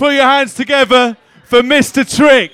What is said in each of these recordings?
Put your hands together for Mista Trick.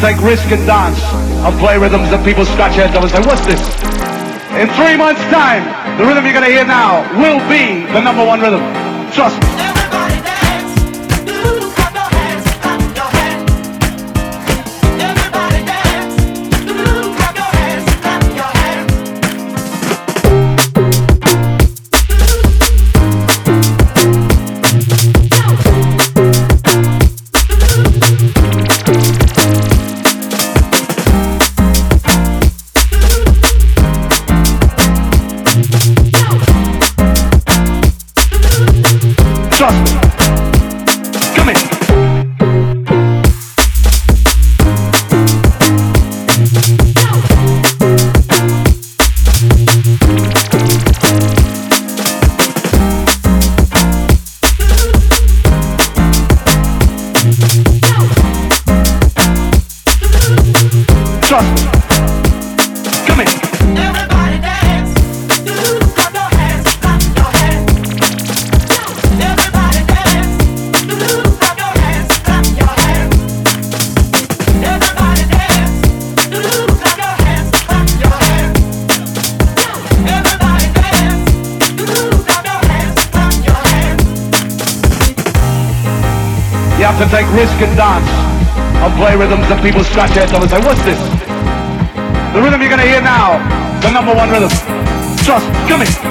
take risk and dance and play rhythms that people scratch their heads over and say, what's this? In three months' time, the rhythm you're going to hear now will be the number one rhythm. Trust me. people scratch their heads and say, what's this? The rhythm you're gonna hear now, the number one rhythm. Trust, come in.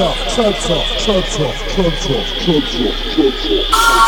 off, chunks off, chunks off, chunks off, chunks off, chunks off.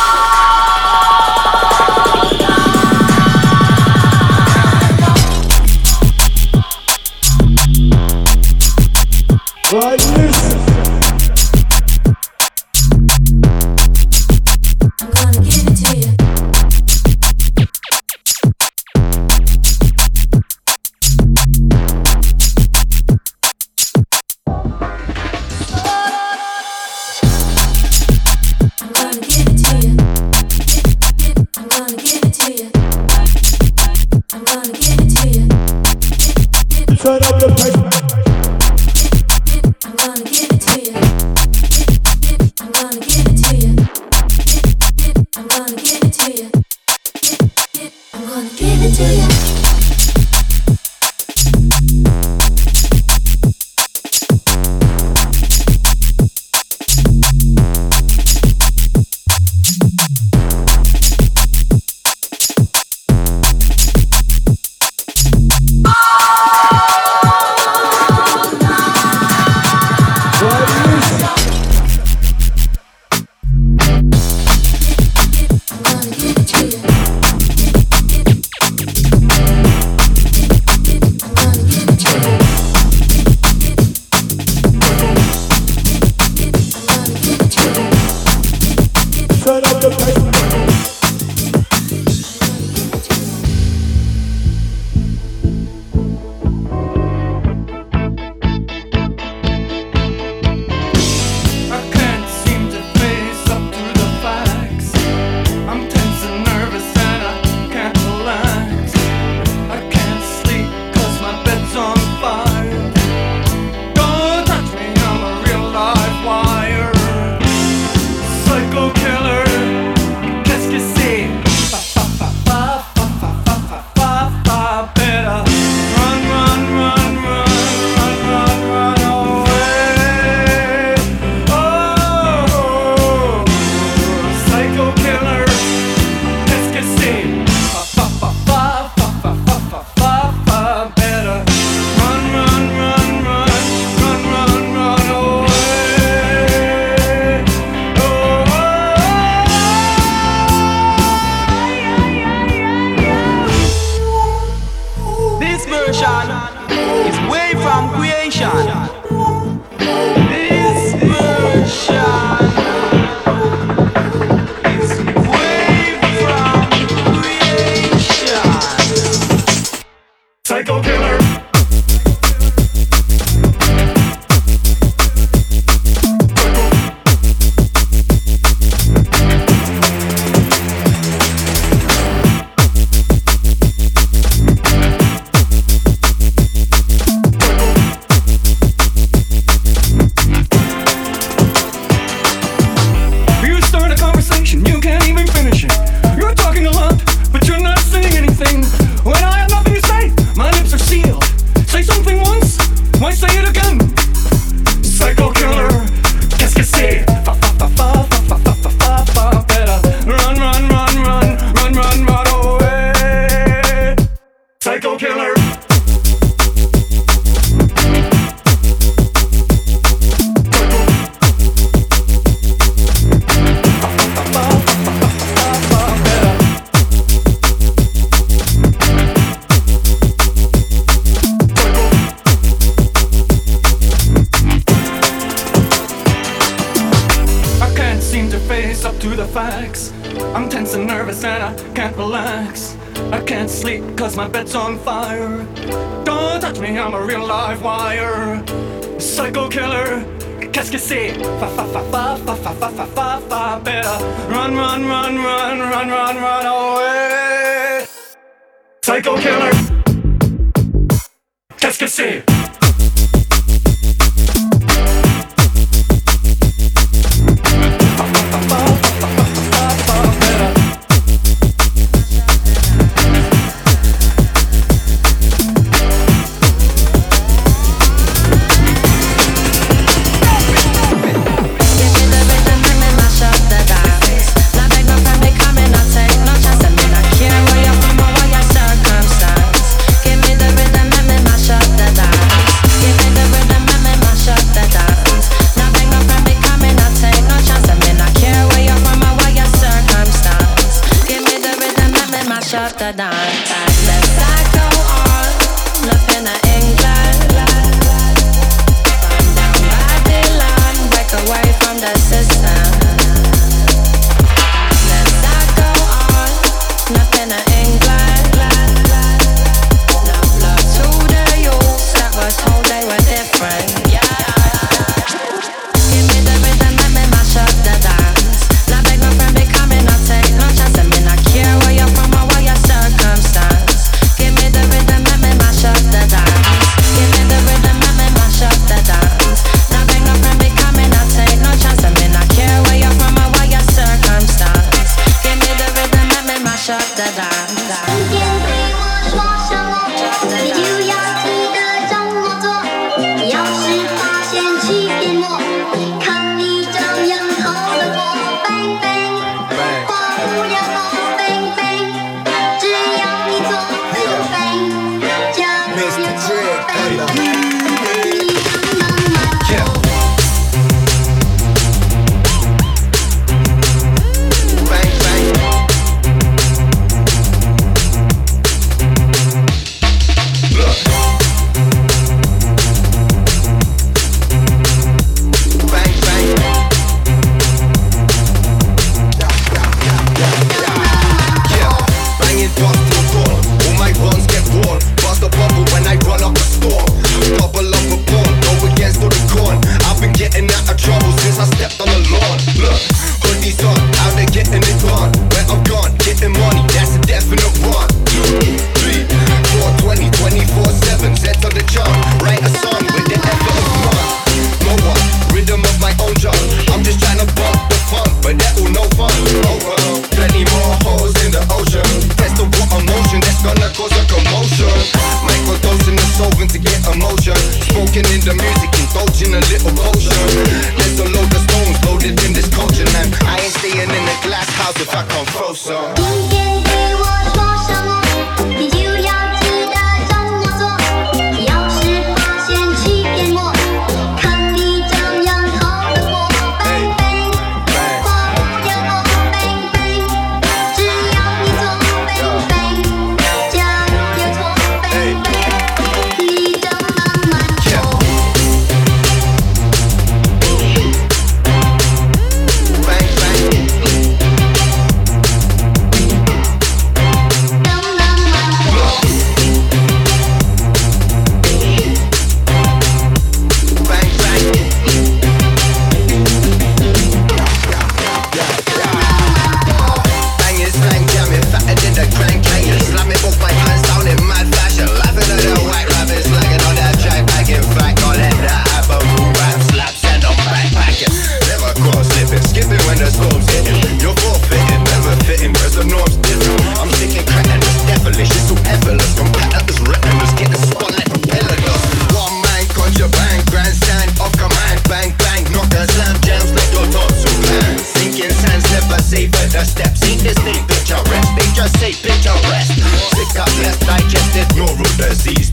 neural disease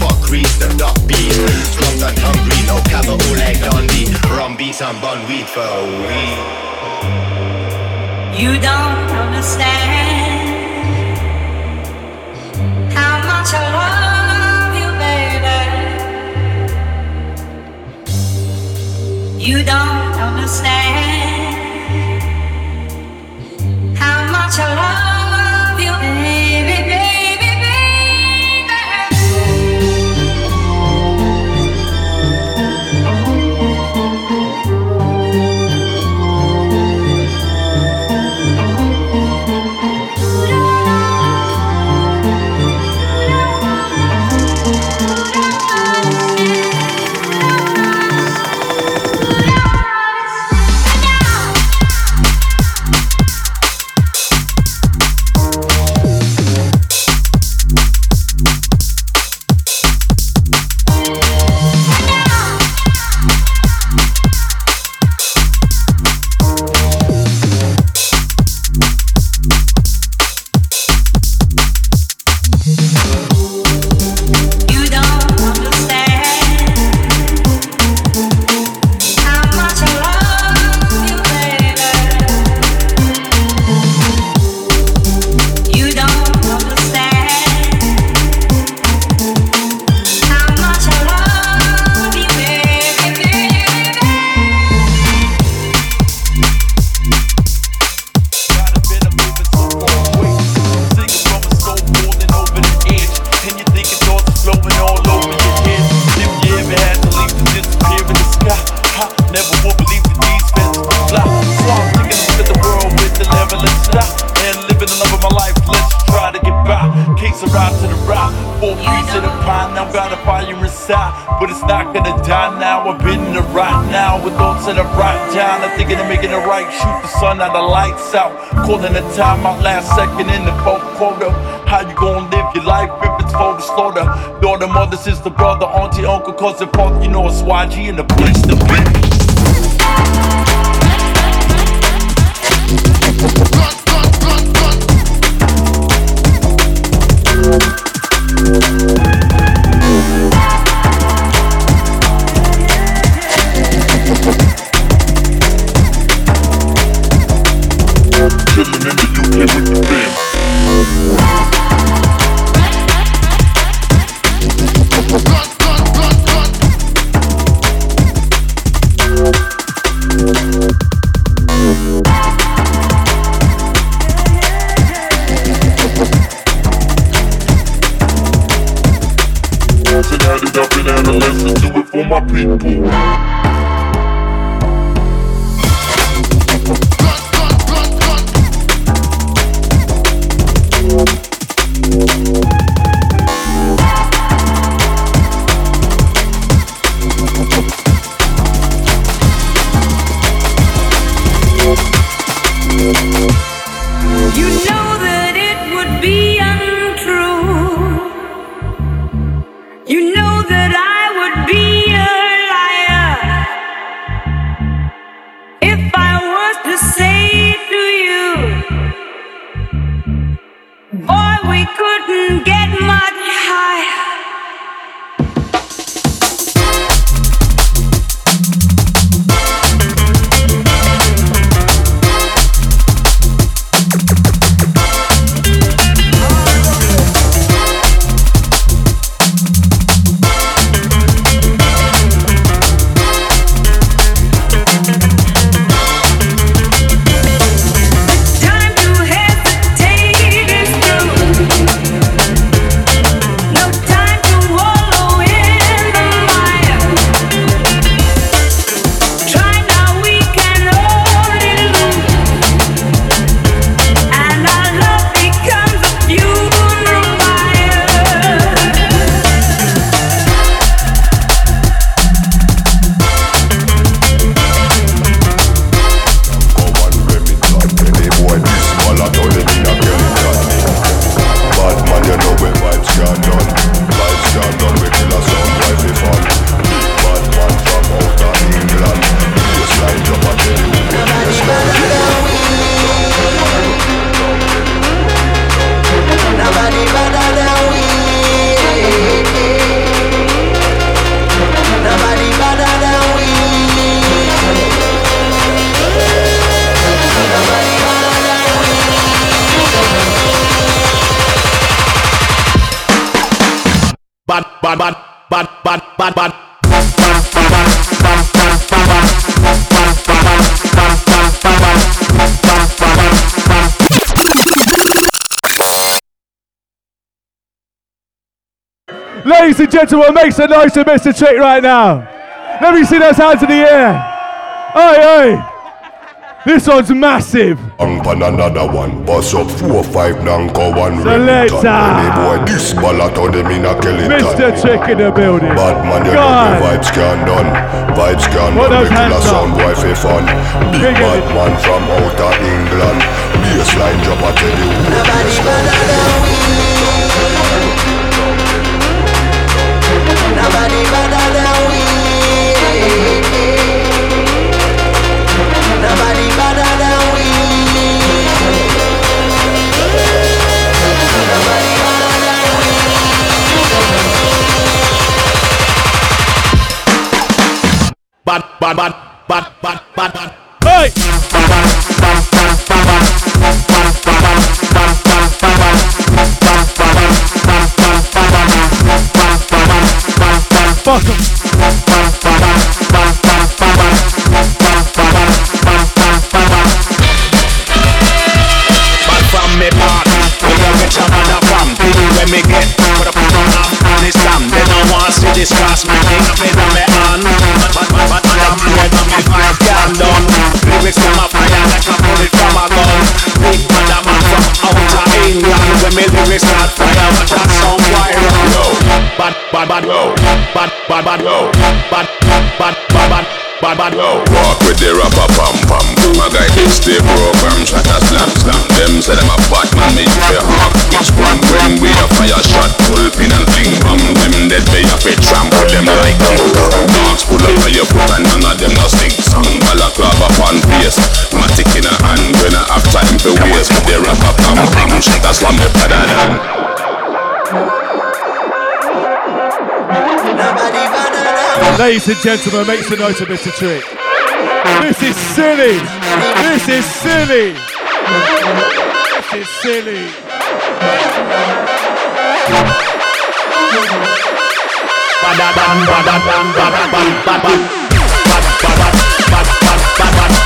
fuckeries, the and hungry, no Rum beats and bun weed for a week. You don't understand How much I love you, baby. You don't understand How much I love you, baby. Now with thoughts in the right town. I'm thinking of making it right, shoot the sun out, the lights out. Calling the time out last second in the fourth quarter. How you gonna live your life if it's for the slaughter? Daughter, mother, sister, brother, auntie, uncle, cousin, father, you know it's YG in the place to be. You know Bad, bad, bad, bad, bad. Ladies and gentlemen, make some noise to Mista Trick right now. Let me see those hands in the air. Oi, oi. This one's massive. Ang pan another one Bust up four five nang ko one Selector. Remington Any boy this ballot on them in a Kellington Mista Trick in the building. Bad man you know the vibes can done Vibes can Put done those We a sound up. boy for fun Big Big bad it. man from out of England Baseline drop I tell you who Nobody better than we. Nobody better Bad bad bad bad bad bad bad Hey. Fuck 'em. Don't want to see this cross Ladies and gentlemen, make some noise for Mista Trick. This is silly. This is silly. This is silly. Ba-da-dum, ba-da-dum, ba-da-dum, ba-da-dum. Ba-da-dum, ba-da-dum, ba-da-dum.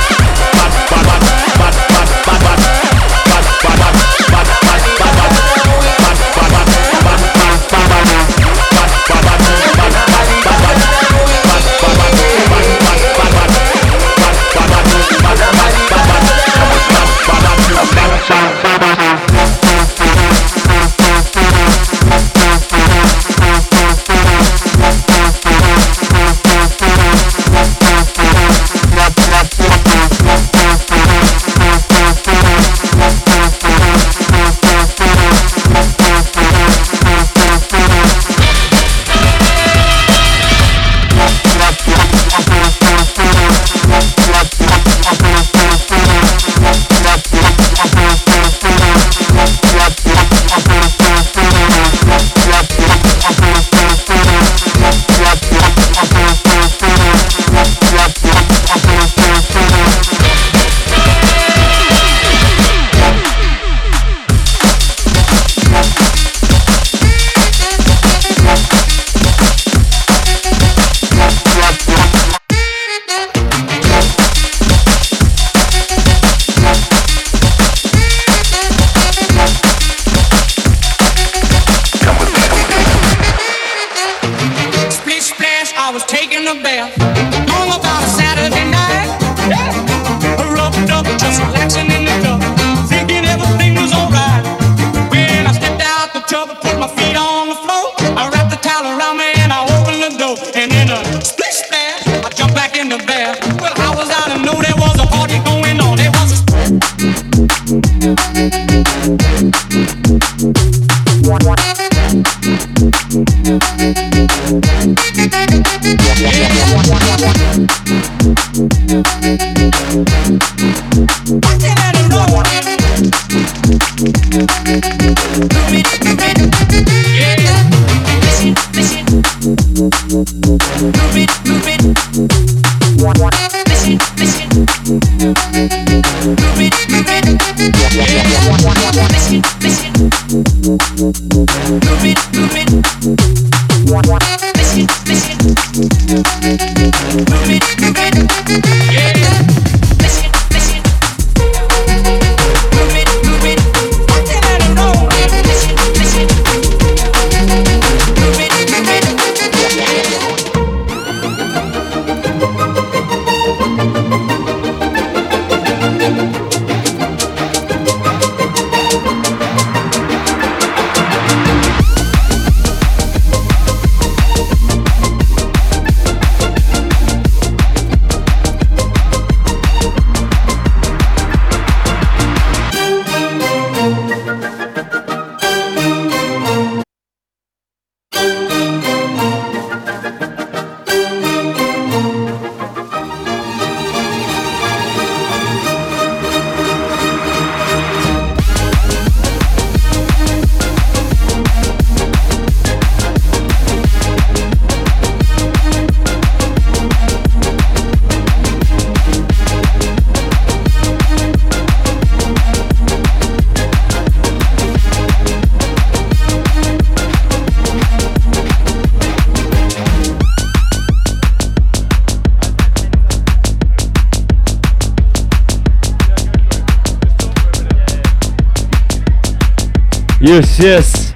Yes, yes.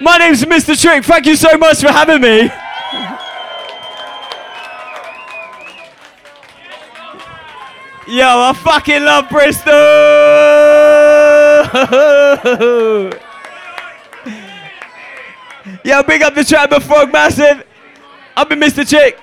My name's Mista Trick. Thank you so much for having me. Yo, I fucking love Bristol. Yo, big up the Tribe of Frog Massive. I've been Mista Trick.